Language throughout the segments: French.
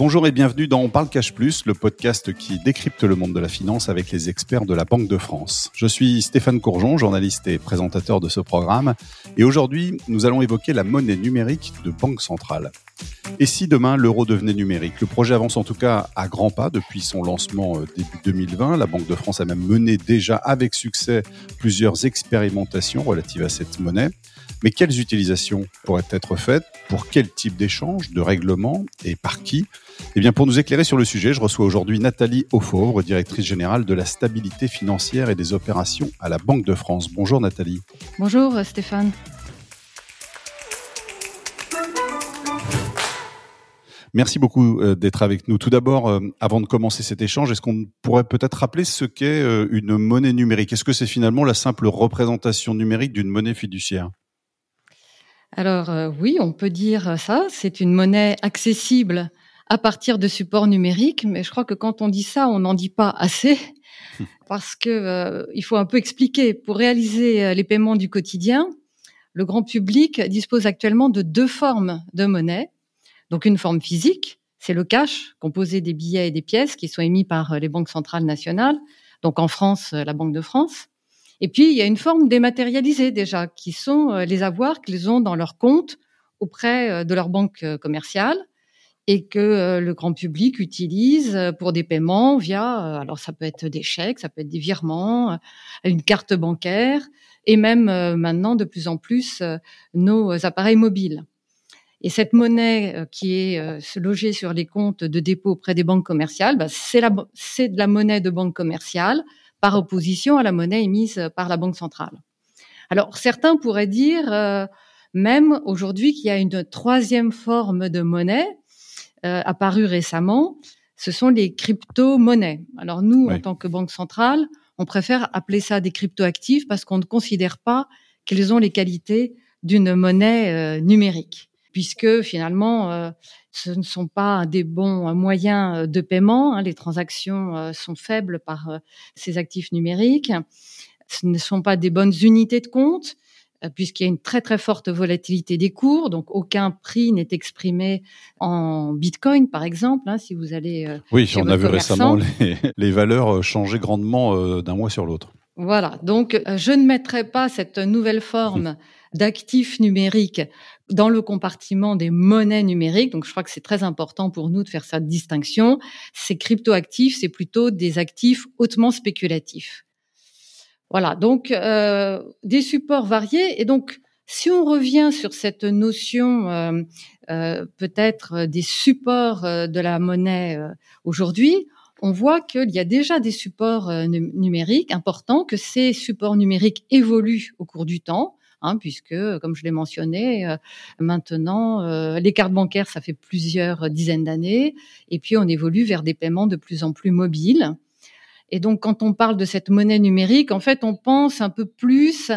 Bonjour et bienvenue dans On parle Cash Plus, le podcast qui décrypte le monde de la finance avec les experts de la Banque de France. Je suis Stéphane Courjon, journaliste et présentateur de ce programme, et aujourd'hui, nous allons évoquer la monnaie numérique de Banque Centrale. Et si demain l'euro devenait numérique? Le projet avance en tout cas à grands pas depuis son lancement euh, début 2020. La Banque de France a même mené déjà avec succès plusieurs expérimentations relatives à cette monnaie. Mais quelles utilisations pourraient être faites Pour quel type d'échange, de règlement et par qui? Eh bien, pour nous éclairer sur le sujet, je reçois aujourd'hui Nathalie Auffauvre, directrice générale de la stabilité financière et des opérations à la Banque de France. Bonjour Nathalie. Bonjour Stéphane. Merci beaucoup euh, d'être avec nous. Tout d'abord, euh, avant de commencer cet échange, est-ce qu'on pourrait peut-être rappeler ce qu'est euh, une monnaie numérique? Est-ce que c'est finalement la simple représentation numérique d'une monnaie fiduciaire? Alors euh, oui, on peut dire ça. C'est une monnaie accessible à partir de supports numériques, mais je crois que quand on dit ça, on n'en dit pas assez parce que euh, il faut un peu expliquer. Pour réaliser euh, les paiements du quotidien, le grand public dispose actuellement de deux formes de monnaie. Donc une forme physique, c'est le cash, composé des billets et des pièces qui sont émis par les banques centrales nationales. Donc en France, la Banque de France. Et puis, il y a une forme dématérialisée déjà, qui sont euh, les avoirs qu'ils ont dans leur compte auprès euh, de leur banque euh, commerciale et que le grand public utilise pour des paiements via, alors ça peut être des chèques, ça peut être des virements, une carte bancaire et même maintenant de plus en plus nos appareils mobiles. Et cette monnaie qui est logée sur les comptes de dépôt auprès des banques commerciales, bah, c'est de la monnaie de banque commerciale par opposition à la monnaie émise par la Banque centrale. Alors certains pourraient dire euh, même aujourd'hui qu'il y a une troisième forme de monnaie euh, apparue récemment, ce sont les crypto-monnaies. Alors nous, en tant que Banque centrale, on préfère appeler ça des crypto-actifs parce qu'on ne considère pas qu'elles ont les qualités d'une monnaie euh, numérique, puisque finalement, ce ne sont pas des bons moyens euh, de paiement. Hein. Les transactions euh, sont faibles par euh, ces actifs numériques. Ce ne sont pas des bonnes unités de compte puisqu'il y a une très très forte volatilité des cours, donc aucun prix n'est exprimé en Bitcoin, par exemple. Hein, si vous allez oui, on a vu récemment les, les, valeurs changer grandement d'un mois sur l'autre. Voilà, donc je ne mettrai pas cette nouvelle forme d'actifs numériques dans le compartiment des monnaies numériques. Donc, je crois que c'est très important pour nous de faire cette distinction. Ces cryptoactifs, c'est plutôt des actifs hautement spéculatifs. Voilà, donc euh, des supports variés. Et donc, si on revient sur cette notion euh, euh, peut-être des supports de la monnaie aujourd'hui, on voit qu'il y a déjà des supports numériques importants, que ces supports numériques évoluent au cours du temps. Hein, puisque, comme je l'ai mentionné, euh, maintenant, euh, les cartes bancaires, ça fait plusieurs dizaines d'années, et puis on évolue vers des paiements de plus en plus mobiles. Et donc, quand on parle de cette monnaie numérique, en fait, on pense un peu plus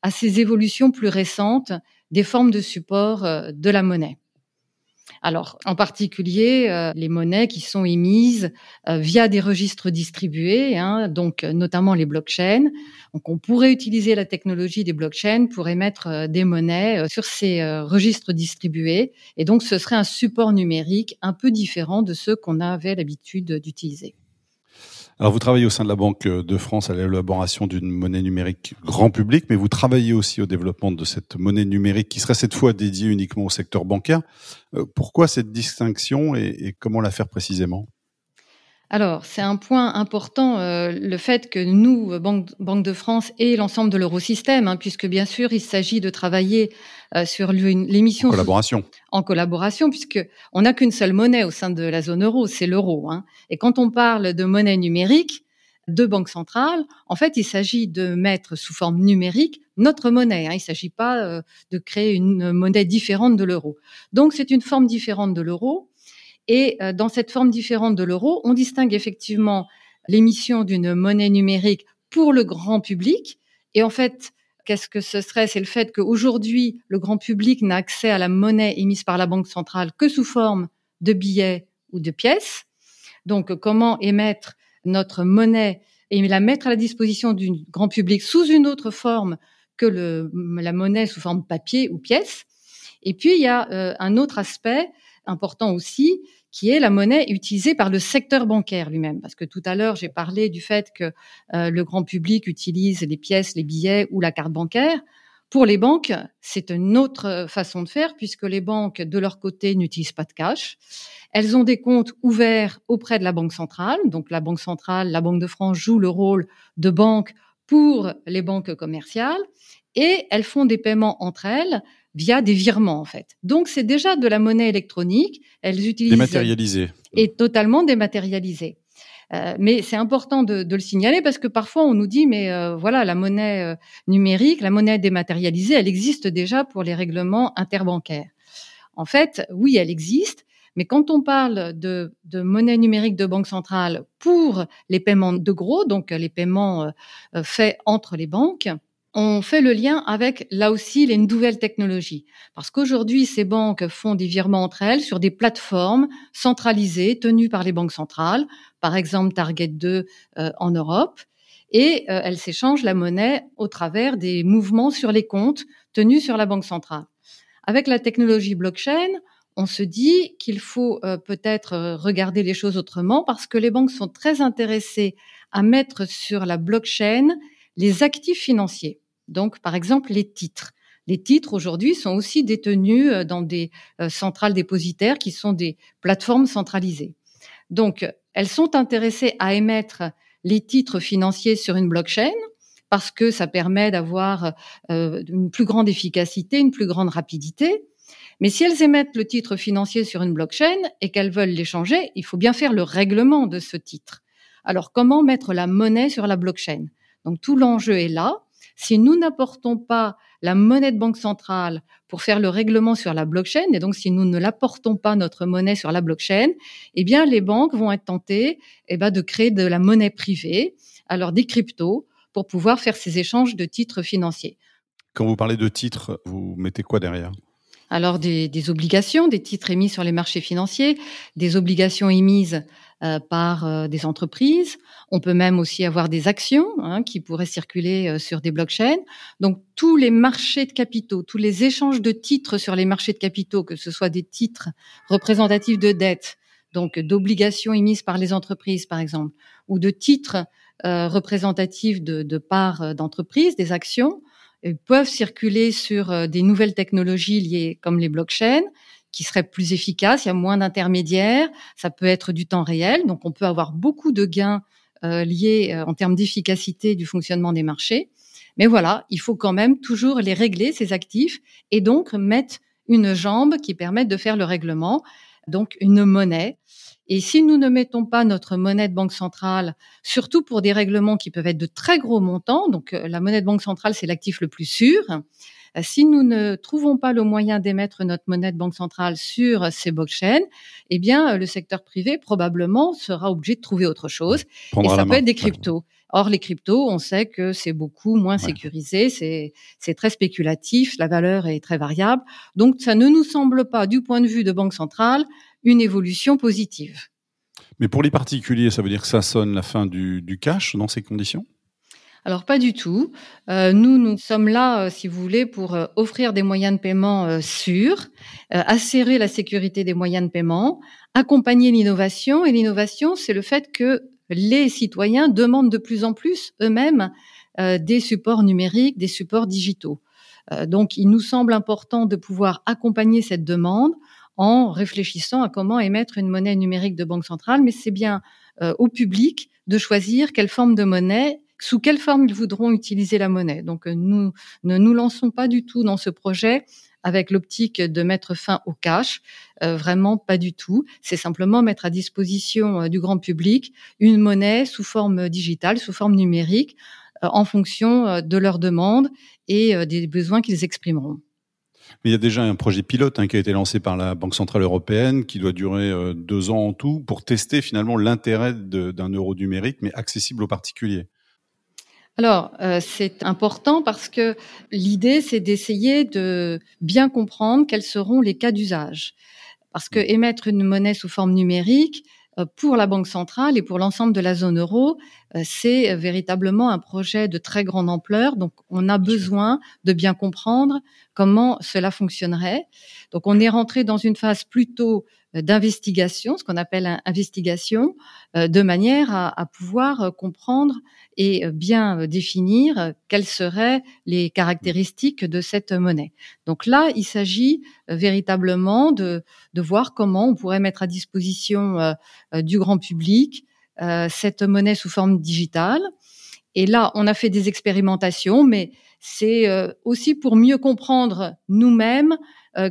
à ces évolutions plus récentes des formes de support euh, de la monnaie. Alors, en particulier, euh, les monnaies qui sont émises euh, via des registres distribués, hein, donc euh, notamment les blockchains. Donc, on pourrait utiliser la technologie des blockchains pour émettre des monnaies sur ces registres distribués. Et donc, ce serait un support numérique un peu différent de ceux qu'on avait l'habitude d'utiliser. Alors vous travaillez au sein de la Banque de France à l'élaboration d'une monnaie numérique grand public, mais vous travaillez aussi au développement de cette monnaie numérique qui serait cette fois dédiée uniquement au secteur bancaire. Euh, pourquoi cette distinction et, comment la faire précisément? Alors, c'est un point important, euh, le fait que nous, Banque, de France et l'ensemble de l'eurosystème, hein, puisque bien sûr, il s'agit de travailler euh, sur l'émission... En collaboration. En collaboration, puisque on n'a qu'une seule monnaie au sein de la zone euro, c'est l'euro. Hein. Et quand on parle de monnaie numérique, de banque centrale, en fait, il s'agit de mettre sous forme numérique notre monnaie. Hein. Il ne s'agit pas euh, de créer une monnaie différente de l'euro. Donc, c'est une forme différente de l'euro et euh, dans cette forme différente de l'euro, on distingue effectivement l'émission d'une monnaie numérique pour le grand public. Et en fait, qu'est-ce que ce serait? C'est le fait qu'aujourd'hui, le grand public n'a accès à la monnaie émise par la Banque centrale que sous forme de billets ou de pièces. Donc, comment émettre notre monnaie et la mettre à la disposition du grand public sous une autre forme que le, la monnaie sous forme papier ou pièce? Et puis, il y a euh, un autre aspect important aussi, qui est la monnaie utilisée par le secteur bancaire lui-même. Parce que tout à l'heure, j'ai parlé du fait que euh, le grand public utilise les pièces, les billets ou la carte bancaire. Pour les banques, c'est une autre façon de faire puisque les banques, de leur côté, n'utilisent pas de cash. Elles ont des comptes ouverts auprès de la Banque centrale. Donc la Banque centrale, la Banque de France joue le rôle de banque pour les banques commerciales et elles font des paiements entre elles via des virements en fait. Donc c'est déjà de la monnaie électronique. Elles utilisent dématérialisée et totalement dématérialisée. Euh, mais c'est important de, de, le signaler parce que parfois on nous dit mais euh, voilà la monnaie euh, numérique, la monnaie dématérialisée, elle existe déjà pour les règlements interbancaires. En fait, oui, elle existe, mais quand on parle de, de, monnaie numérique de banque centrale pour les paiements de gros, donc les paiements faits entre les banques, on fait le lien avec là aussi les nouvelles technologies. Parce qu'aujourd'hui, ces banques font des virements entre elles sur des plateformes centralisées tenues par les banques centrales, par exemple Target 2 euh, en Europe, et euh, elles s'échangent la monnaie au travers des mouvements sur les comptes tenus sur la banque centrale. Avec la technologie blockchain, on se dit qu'il faut euh, peut-être regarder les choses autrement parce que les banques sont très intéressées à mettre sur la blockchain les actifs financiers. Donc, par exemple, les titres. Les titres aujourd'hui sont aussi détenus euh, dans des euh, centrales dépositaires qui sont des plateformes centralisées. Donc, elles sont intéressées à émettre les titres financiers sur une blockchain parce que ça permet d'avoir euh, une plus grande efficacité, une plus grande rapidité. Mais si elles émettent le titre financier sur une blockchain et qu'elles veulent l'échanger, il faut bien faire le règlement de ce titre. Alors comment mettre la monnaie sur la blockchain? Donc tout l'enjeu est là. Si nous n'apportons pas la monnaie de banque centrale pour faire le règlement sur la blockchain, et donc si nous ne l'apportons pas notre monnaie sur la blockchain, eh bien les banques vont être tentées eh ben, de créer de la monnaie privée, alors des cryptos, pour pouvoir faire ces échanges de titres financiers. Quand vous parlez de titres, vous mettez quoi derrière? Alors des, des, obligations, des titres émis sur les marchés financiers, des obligations émises euh, par euh, des entreprises. On peut même aussi avoir des actions hein, qui pourraient circuler euh, sur des blockchains. Donc tous les marchés de capitaux, tous les échanges de titres sur les marchés de capitaux, que ce soit des titres représentatifs de dette, donc d'obligations émises par les entreprises par exemple, ou de titres représentatifs de, de parts d'entreprises, des actions, peuvent circuler sur des nouvelles technologies liées comme les blockchains qui serait plus efficace, il y a moins d'intermédiaires, ça peut être du temps réel, donc on peut avoir beaucoup de gains euh, liés euh, en termes d'efficacité du fonctionnement des marchés. Mais voilà, il faut quand même toujours les régler, ces actifs, et donc mettre une jambe qui permette de faire le règlement, donc une monnaie. Et si nous ne mettons pas notre monnaie de banque centrale, surtout pour des règlements qui peuvent être de très gros montants, donc euh, la monnaie de banque centrale, c'est l'actif le plus sûr, si nous ne trouvons pas le moyen d'émettre notre monnaie de banque centrale sur ces blockchains, eh bien, euh, le secteur privé probablement sera obligé de trouver autre chose. et ça peut être des cryptos. Or, les cryptos, on sait que c'est beaucoup moins sécurisé, c'est très spéculatif, la valeur est très variable. Donc, ça ne nous semble pas, du point de vue de banque centrale, une évolution positive. Mais pour les particuliers, ça veut dire que ça sonne la fin du cash dans ces conditions? Alors pas du tout. Euh, nous, nous sommes là, euh, si vous voulez, pour euh, offrir des moyens de paiement sûrs, assurer la sécurité des moyens de paiement, accompagner l'innovation. Et l'innovation, c'est le fait que les citoyens demandent de plus en plus eux-mêmes des supports numériques, des supports digitaux. donc, il nous semble important de pouvoir accompagner cette demande en réfléchissant à comment émettre une monnaie numérique de banque centrale, mais c'est bien au public de choisir quelle forme de monnaie sous quelle forme ils voudront utiliser la monnaie. Donc euh, nous ne nous lançons pas du tout dans ce projet avec l'optique de mettre fin au cash, euh, vraiment pas du tout. C'est simplement mettre à disposition euh, du grand public une monnaie sous forme digitale, sous forme numérique, en fonction de leurs demandes et des besoins qu'ils exprimeront. Mais il y a déjà un projet pilote hein, qui a été lancé par la Banque centrale européenne, qui doit durer deux ans en tout, pour tester finalement l'intérêt d'un euro numérique, mais accessible aux particuliers. Alors, euh, c'est important parce que l'idée, c'est d'essayer de bien comprendre quels seront les cas d'usage. Parce que émettre une monnaie sous forme numérique, pour la Banque centrale et pour l'ensemble de la zone euro, c'est véritablement un projet de très grande ampleur. Donc, on a besoin de bien comprendre comment cela fonctionnerait. Donc, on est rentré dans une phase plutôt d'investigation, ce qu'on appelle investigation, de manière à, à pouvoir comprendre et bien définir quelles seraient les caractéristiques de cette monnaie. Donc là, il s'agit véritablement de, de voir comment on pourrait mettre à disposition euh, du grand public euh, cette monnaie sous forme digitale. Et là, on a fait des expérimentations, mais c'est euh, aussi pour mieux comprendre nous-mêmes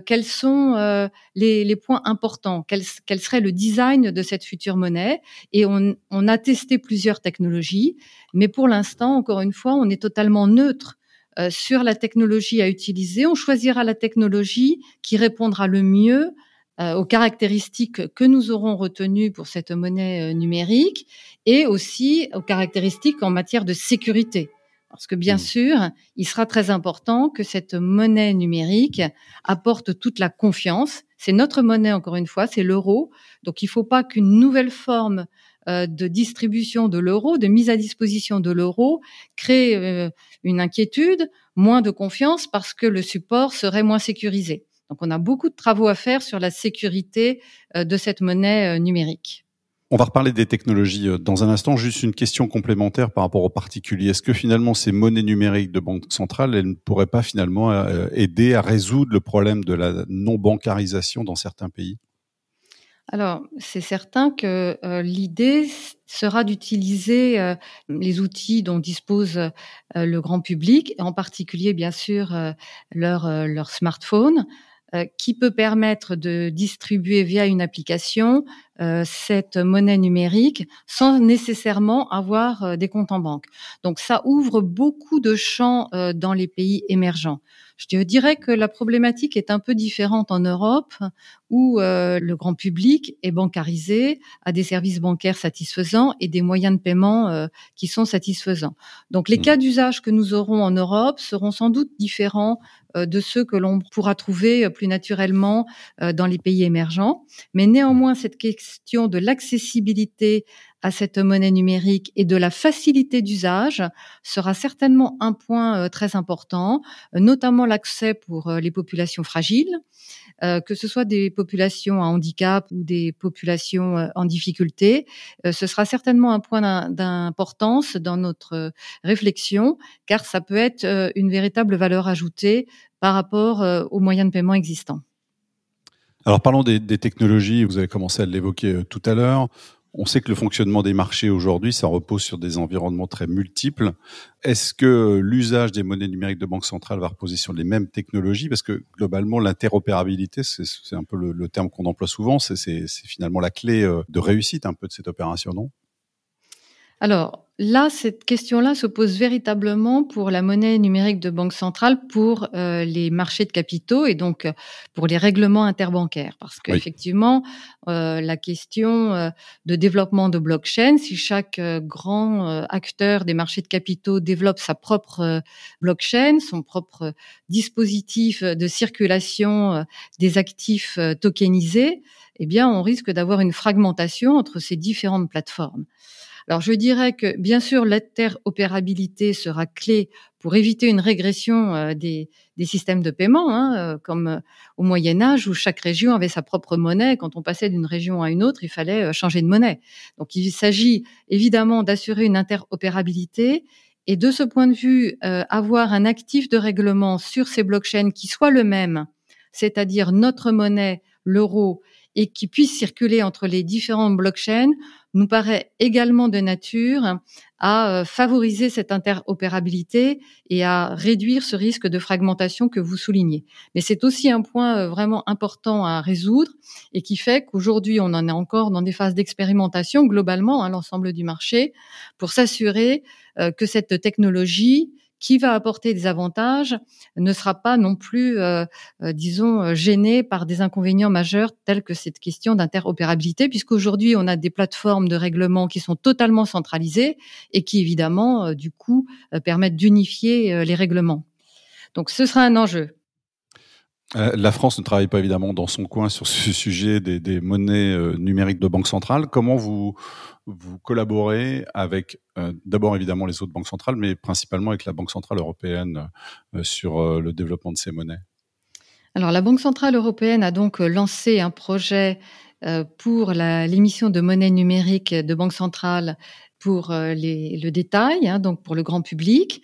quels sont les, points importants, quel, serait le design de cette future monnaie. Et on, on a testé plusieurs technologies, mais pour l'instant, encore une fois, on est totalement neutre sur la technologie à utiliser. On choisira la technologie qui répondra le mieux euh, aux caractéristiques que nous aurons retenues pour cette monnaie euh, numérique et aussi aux caractéristiques en matière de sécurité. Parce que bien mmh. sûr, il sera très important que cette monnaie numérique apporte toute la confiance. C'est notre monnaie, encore une fois, c'est l'euro. Donc il ne faut pas qu'une nouvelle forme euh, de distribution de l'euro, de mise à disposition de l'euro, crée une inquiétude, moins de confiance parce que le support serait moins sécurisé. Donc on a beaucoup de travaux à faire sur la sécurité euh, de cette monnaie euh, numérique. On va reparler des technologies euh, dans un instant. Juste une question complémentaire par rapport aux particuliers. Est-ce que finalement ces monnaies numériques de banque centrale, elles ne pourraient pas finalement aider à résoudre le problème de la non-bancarisation dans certains pays? Alors, c'est certain que l'idée sera d'utiliser les outils dont dispose le grand public, en particulier bien sûr leur, leur smartphone, qui peut permettre de distribuer via une application euh, cette monnaie numérique sans nécessairement avoir euh, des comptes en banque. Donc ça ouvre beaucoup de champs dans les pays émergents. Je dirais que la problématique est un peu différente en Europe, où le grand public est bancarisé, a des services bancaires satisfaisants et des moyens de paiement qui sont satisfaisants. Donc les mmh. cas d'usage que nous aurons en Europe seront sans doute différents euh, de ceux que l'on pourra trouver euh, plus naturellement euh, dans les pays émergents. Mais néanmoins, cette question de l'accessibilité à cette monnaie numérique et de la facilité d'usage sera certainement un point très important, notamment l'accès pour les populations fragiles, que ce soit des populations à handicap ou des populations en difficulté. ce sera certainement un point d'importance dans notre réflexion, car ça peut être une véritable valeur ajoutée par rapport euh, aux moyens de paiement existants. Alors parlons des, technologies, vous avez commencé à l'évoquer euh, tout à l'heure. On sait que le fonctionnement des marchés aujourd'hui, ça repose sur des environnements très multiples. Est-ce que l'usage des monnaies numériques de banque centrale va reposer sur les mêmes technologies? Parce que globalement, l'interopérabilité, c'est un peu le, terme qu'on emploie souvent, c'est finalement la clé euh, de réussite un peu de cette opération, non? Alors là, cette question-là se pose véritablement pour la monnaie numérique de banque centrale pour euh, les marchés de capitaux et donc euh, pour les règlements interbancaires. Parce qu'effectivement, euh, la question de développement de blockchain, si chaque grand acteur des marchés de capitaux développe sa propre blockchain, son propre dispositif de circulation des actifs tokenisés, eh bien, on risque d'avoir une fragmentation entre ces différentes plateformes. Alors je dirais que bien sûr l'interopérabilité sera clé pour éviter une régression euh, des, systèmes de paiement, hein, euh, comme euh, au Moyen Âge où chaque région avait sa propre monnaie. Quand on passait d'une région à une autre, il fallait changer de monnaie. Donc il s'agit évidemment d'assurer une interopérabilité et de ce point de vue, avoir un actif de règlement sur ces blockchains qui soit le même, c'est-à-dire notre monnaie, l'euro, et qui puisse circuler entre les différentes blockchains nous paraît également de nature à euh, favoriser cette interopérabilité et à réduire ce risque de fragmentation que vous soulignez. Mais c'est aussi un point euh, vraiment important à résoudre et qui fait qu'aujourd'hui, on en est encore dans des phases d'expérimentation globalement à hein, l'ensemble du marché pour s'assurer euh, que cette technologie qui va apporter des avantages ne sera pas non plus, euh, euh, disons, euh, gêné par des inconvénients majeurs tels que cette question d'interopérabilité, puisqu'aujourd'hui on a des plateformes de règlement qui sont totalement centralisées et qui évidemment, du coup, permettent d'unifier les règlements. Donc ce sera un enjeu. La France ne travaille pas évidemment dans son coin sur ce sujet des, monnaies numériques de banque centrale. Comment vous, collaborez avec d'abord évidemment les autres banques centrales, mais principalement avec la Banque centrale européenne sur le développement de ces monnaies? Alors la Banque centrale européenne a donc lancé un projet pour l'émission de monnaie numérique de banque centrale pour euh, les, le détail, hein, donc pour le grand public.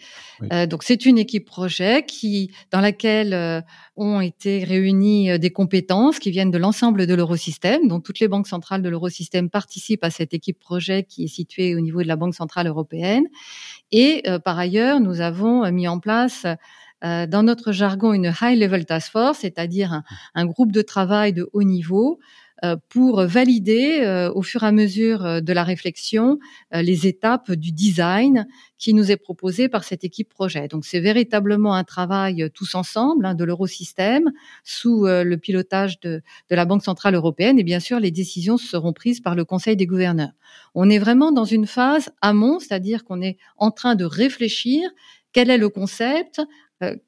Euh, donc c'est une équipe projet qui, dans laquelle euh, ont été réunies des compétences qui viennent de l'ensemble de l'eurosystème. Donc toutes les banques centrales de l'eurosystème participent à cette équipe projet qui est située au niveau de la Banque centrale européenne. Et par ailleurs, nous avons mis en place dans notre jargon une high level task force, c'est-à-dire un, un, groupe de travail de haut niveau pour valider euh, au fur et à mesure euh, de la réflexion les étapes du design qui nous est proposé par cette équipe projet. Donc c'est véritablement un travail tous ensemble hein, de l'eurosystème sous le pilotage de, de la Banque centrale européenne et bien sûr les décisions seront prises par le Conseil des gouverneurs. On est vraiment dans une phase amont, c'est-à-dire qu'on est en train de réfléchir quel est le concept,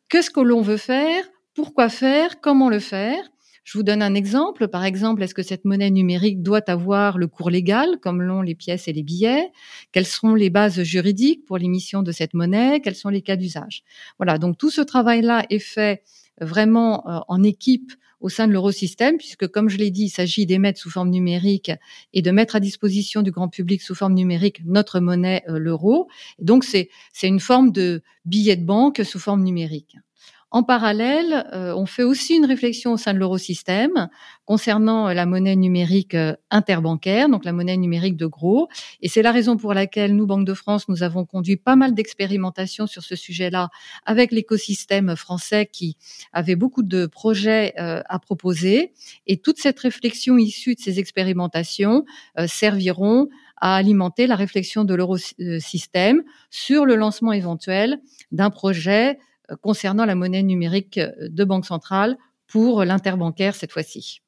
qu'est-ce que l'on veut faire, pourquoi faire, comment le faire. Je vous donne un exemple. Par exemple, est-ce que cette monnaie numérique doit avoir le cours légal, comme l'ont les pièces et les billets? Quelles seront les bases juridiques pour l'émission de cette monnaie? Quels sont les cas d'usage? Voilà, donc tout ce travail-là est fait vraiment euh, en équipe au sein de l'eurosystème, puisque comme je l'ai dit, il s'agit d'émettre sous forme numérique et de mettre à disposition du grand public sous forme numérique notre monnaie, euh, l'euro. Donc c'est une forme de billet de banque sous forme numérique. En parallèle, euh, on fait aussi une réflexion au sein de l'eurosystème concernant euh, la monnaie numérique euh, interbancaire, donc la monnaie numérique de gros. Et c'est la raison pour laquelle nous, Banque de France, nous avons conduit pas mal d'expérimentations sur ce sujet-là avec l'écosystème français qui avait beaucoup de projets à proposer. Et toute cette réflexion issue de ces expérimentations serviront à alimenter la réflexion de l'eurosystème sur le lancement éventuel d'un projet concernant la monnaie numérique euh, de banque centrale pour l'interbancaire cette fois-ci.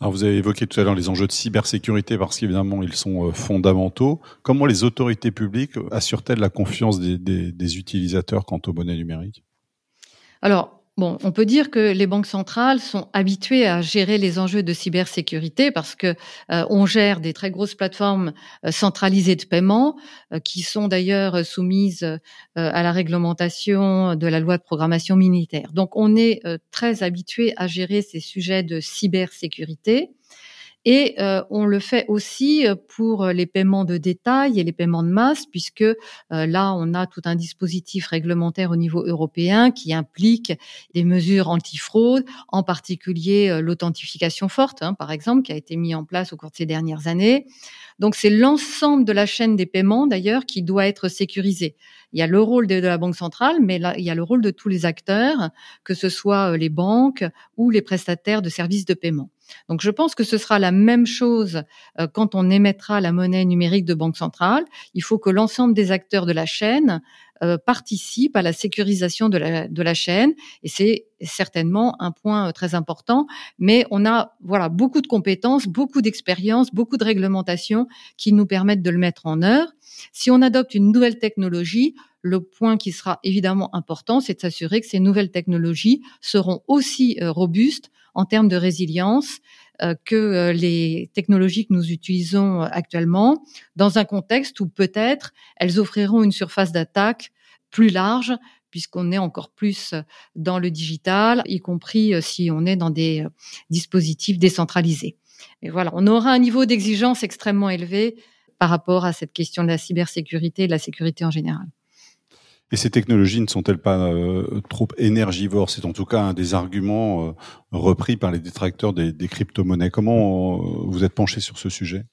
Alors vous avez évoqué tout à l'heure les enjeux de cybersécurité parce qu'évidemment ils sont euh, fondamentaux. Comment les autorités publiques assurent-elles la confiance des, des, des utilisateurs quant aux monnaies numériques? Alors Bon, on peut dire que les banques centrales sont habituées à gérer les enjeux de cybersécurité parce que euh, on gère des très grosses plateformes euh, centralisées de paiement euh, qui sont d'ailleurs soumises à la réglementation de la loi de programmation militaire. Donc on est très habitué à gérer ces sujets de cybersécurité. Et euh, on le fait aussi euh, pour les paiements de détail et les paiements de masse, puisque euh, là, on a tout un dispositif réglementaire au niveau européen qui implique des mesures antifraude, en particulier l'authentification forte, hein, par exemple, qui a été mis en place au cours de ces dernières années. Donc c'est l'ensemble de la chaîne des paiements d'ailleurs qui doit être sécurisé. Il y a le rôle de, la Banque centrale, mais là, il y a le rôle de tous les acteurs, que ce soit les banques ou les prestataires de services de paiement. Donc je pense que ce sera la même chose euh, quand on émettra la monnaie numérique de banque centrale. Il faut que l'ensemble des acteurs de la chaîne euh, participent à la sécurisation de la, de la chaîne et c'est certainement un point euh, très important. Mais on a voilà beaucoup de compétences, beaucoup d'expérience, beaucoup de réglementations qui nous permettent de le mettre en œuvre. Si on adopte une nouvelle technologie, le point qui sera évidemment important, c'est de s'assurer que ces nouvelles technologies seront aussi robustes en termes de résilience euh, que euh, les technologies que nous utilisons euh, actuellement, dans un contexte où peut-être elles offriront une surface d'attaque plus large puisqu'on est encore plus dans le digital, y compris si on est dans des dispositifs décentralisés. Et voilà, on aura un niveau d'exigence extrêmement élevé par rapport à cette question de la cybersécurité et de la sécurité en général. Et ces technologies ne sont-elles pas euh, trop énergivores? C'est en tout cas un des arguments euh, repris par les détracteurs des, des crypto-monnaies. Comment euh, vous êtes penché sur ce sujet?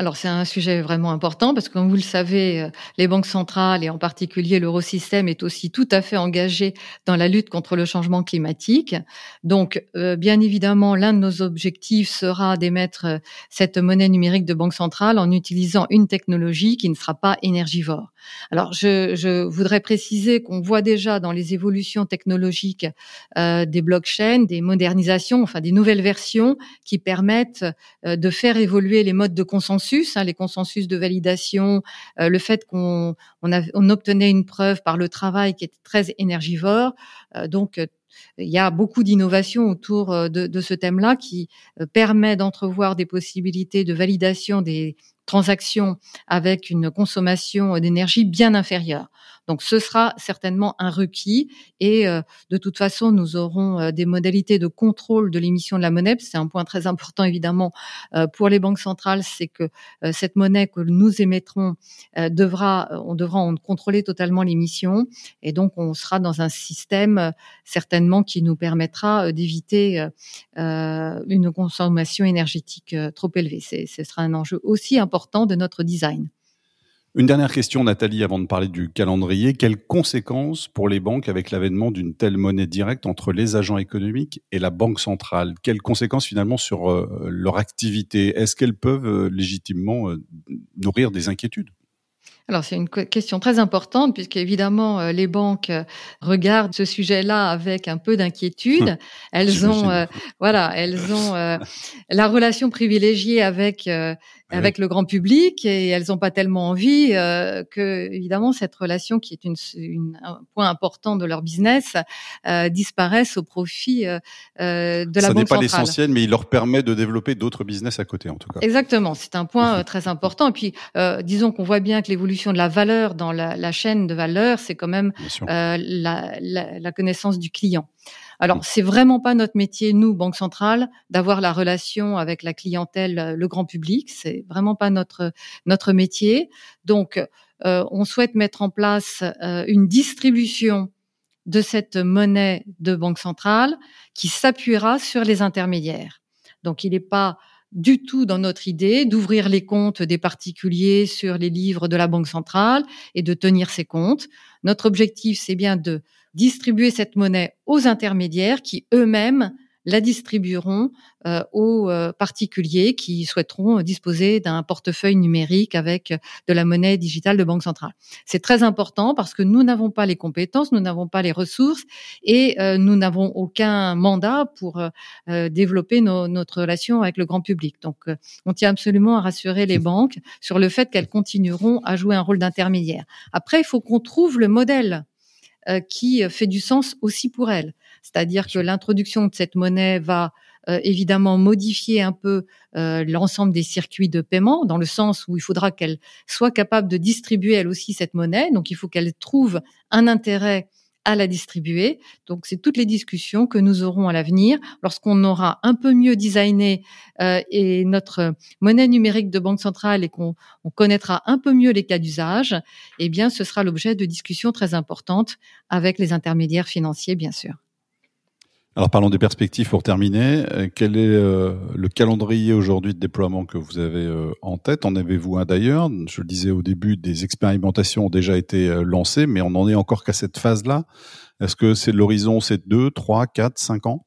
Alors c'est un sujet vraiment important parce que comme vous le savez, euh, les banques centrales et en particulier l'eurosystème est aussi tout à fait engagé dans la lutte contre le changement climatique. Donc euh, bien évidemment, l'un de nos objectifs sera d'émettre euh, cette monnaie numérique de banque centrale en utilisant une technologie qui ne sera pas énergivore. Alors je, je voudrais préciser qu'on voit déjà dans les évolutions technologiques des blockchains, des modernisations, enfin des nouvelles versions qui permettent de faire évoluer les modes de consensus Hein, les consensus de validation, euh, le fait qu'on on, obtenait une preuve par le travail qui était très énergivore. Euh, donc, il y a beaucoup d'innovations autour de ce thème-là qui permet d'entrevoir des possibilités de validation des transactions avec une consommation d'énergie bien inférieure. Donc ce sera certainement un requis et euh, de toute façon nous aurons euh, des modalités de contrôle de l'émission de la monnaie. C'est un point très important évidemment euh, pour les banques centrales, c'est que cette monnaie que nous émettrons devra, on devra en contrôler totalement l'émission et donc on sera dans un système certainement qui nous permettra d'éviter une consommation énergétique trop élevée. Ce sera un enjeu aussi important de notre design. Une dernière question, Nathalie, avant de parler du calendrier. Quelles conséquences pour les banques avec l'avènement d'une telle monnaie directe entre les agents économiques et la Banque centrale? Quelles conséquences finalement sur euh, leur activité? Est-ce qu'elles peuvent euh, légitimement euh, nourrir des inquiétudes? Alors c'est une question très importante puisque évidemment les banques regardent ce sujet-là avec un peu d'inquiétude. Hum, elles ont voilà, elles ont la relation privilégiée avec avec le grand public et elles n'ont pas tellement envie euh, que évidemment cette relation qui est une, une, un point important de leur business euh, disparaisse au profit euh, euh de la Ça banque centrale. Ça n'est pas l'essentiel, mais il leur permet de développer d'autres business à côté en tout cas. Exactement, c'est un point euh, très important. Et puis euh, disons qu'on voit bien que l'évolution de la valeur dans la, la chaîne de valeur, c'est quand même la, la, la connaissance du client. Alors, mm. c'est vraiment pas notre métier, nous, Banque Centrale, d'avoir la relation avec la clientèle, euh, le grand public. C'est vraiment pas notre notre métier. Donc, euh, on souhaite mettre en place euh, une distribution de cette monnaie de Banque Centrale qui s'appuiera sur les intermédiaires. Donc, il n'est pas du tout dans notre idée d'ouvrir les comptes des particuliers sur les livres de la Banque centrale et de tenir ces comptes. Notre objectif, c'est bien de distribuer cette monnaie aux intermédiaires qui eux-mêmes la distribueront euh, aux euh, particuliers qui souhaiteront disposer d'un portefeuille numérique avec de la monnaie digitale de banque centrale. C'est très important parce que nous n'avons pas les compétences, nous n'avons pas les ressources et euh, nous n'avons aucun mandat pour développer notre relation avec le grand public. Donc, on tient absolument à rassurer les banques sur le fait qu'elles continueront à jouer un rôle d'intermédiaire. Après, il faut qu'on trouve le modèle euh, qui fait du sens aussi pour elle. C'est-à-dire que l'introduction de cette monnaie va euh, évidemment modifier un peu euh, l'ensemble des circuits de paiement, dans le sens où il faudra qu'elle soit capable de distribuer elle aussi cette monnaie. Donc il faut qu'elle trouve un intérêt à la distribuer. Donc, c'est toutes les discussions que nous aurons à l'avenir lorsqu'on aura un peu mieux designé euh, et notre monnaie numérique de banque centrale et qu'on connaîtra un peu mieux les cas d'usage. Eh bien, ce sera l'objet de discussions très importantes avec les intermédiaires financiers, bien sûr. Alors parlons des perspectives pour terminer. Euh, quel est euh, le calendrier aujourd'hui de déploiement que vous avez euh, en tête? En avez-vous un d'ailleurs? Je le disais au début, des expérimentations ont déjà été lancées, mais on n'en est encore qu'à cette phase-là. Est-ce que c'est l'horizon, c'est 2, 3, 4, 5 ans?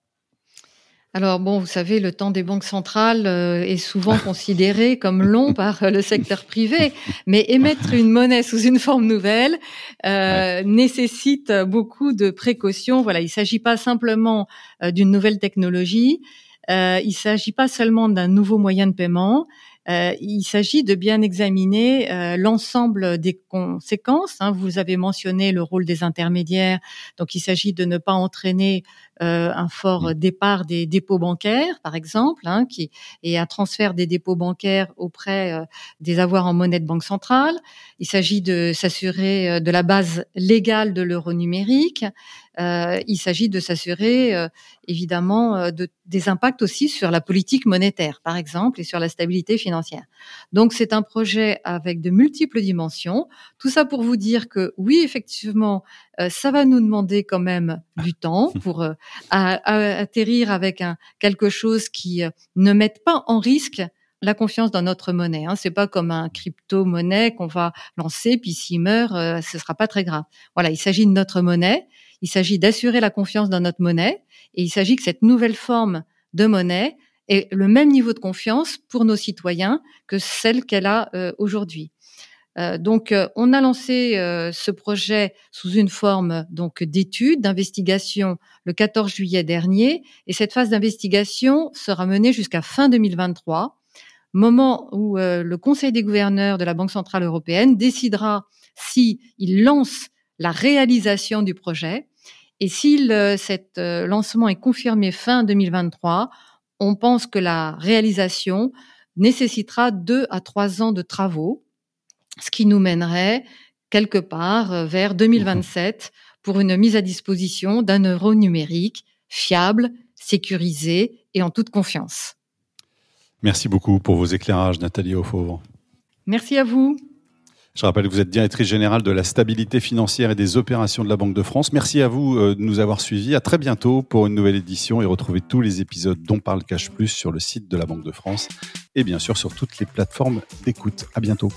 Alors bon, vous savez, le temps des banques centrales euh, est souvent considéré comme long par le secteur privé, mais émettre une monnaie sous une forme nouvelle euh, nécessite beaucoup de précautions. Voilà, il ne s'agit pas simplement euh, d'une nouvelle technologie, euh, il ne s'agit pas seulement d'un nouveau moyen de paiement. Il s'agit de bien examiner l'ensemble des conséquences. Hein. Vous avez mentionné le rôle des intermédiaires, donc il s'agit de ne pas entraîner euh, un fort mmh. départ des dépôts bancaires, par exemple, hein, qui et un transfert des dépôts bancaires auprès euh, des avoirs en monnaie de banque centrale. Il s'agit de s'assurer euh, de la base légale de l'euro numérique. Il s'agit de s'assurer évidemment de, des impacts aussi sur la politique monétaire, par exemple, et sur la stabilité financière. Donc c'est un projet avec de multiples dimensions. Tout ça pour vous dire que oui, effectivement, ça va nous demander quand même du temps pour à, atterrir avec un quelque chose qui euh, ne mette pas en risque la confiance dans notre monnaie. Hein. C'est pas comme un crypto-monnaie qu'on va lancer, puis s'il meurt, euh, ce sera pas très grave. Voilà, il s'agit de notre monnaie. Il s'agit d'assurer la confiance dans notre monnaie, et il s'agit que cette nouvelle forme de monnaie ait le même niveau de confiance pour nos citoyens que celle qu'elle a euh, aujourd'hui. Euh, donc, euh, on a lancé ce projet sous une forme donc d'étude, d'investigation le 14 juillet dernier, et cette phase d'investigation sera menée jusqu'à fin 2023, moment où le Conseil des gouverneurs de la Banque centrale européenne décidera si il lance la réalisation du projet Et si cet lancement est confirmé fin 2023, on pense que la réalisation nécessitera deux à trois ans de travaux, ce qui nous mènerait quelque part vers 2027 pour une mise à disposition d'un euro numérique fiable, sécurisé et en toute confiance. Merci beaucoup pour vos éclairages, Nathalie Auffauvre. Merci à vous. Je rappelle que vous êtes directrice générale de la stabilité financière et des opérations de la Banque de France. Merci à vous euh, de nous avoir suivis. À très bientôt pour une nouvelle édition et retrouvez tous les épisodes dont parle Cash Plus sur le site de la Banque de France et bien sûr sur toutes les plateformes d'écoute. À bientôt.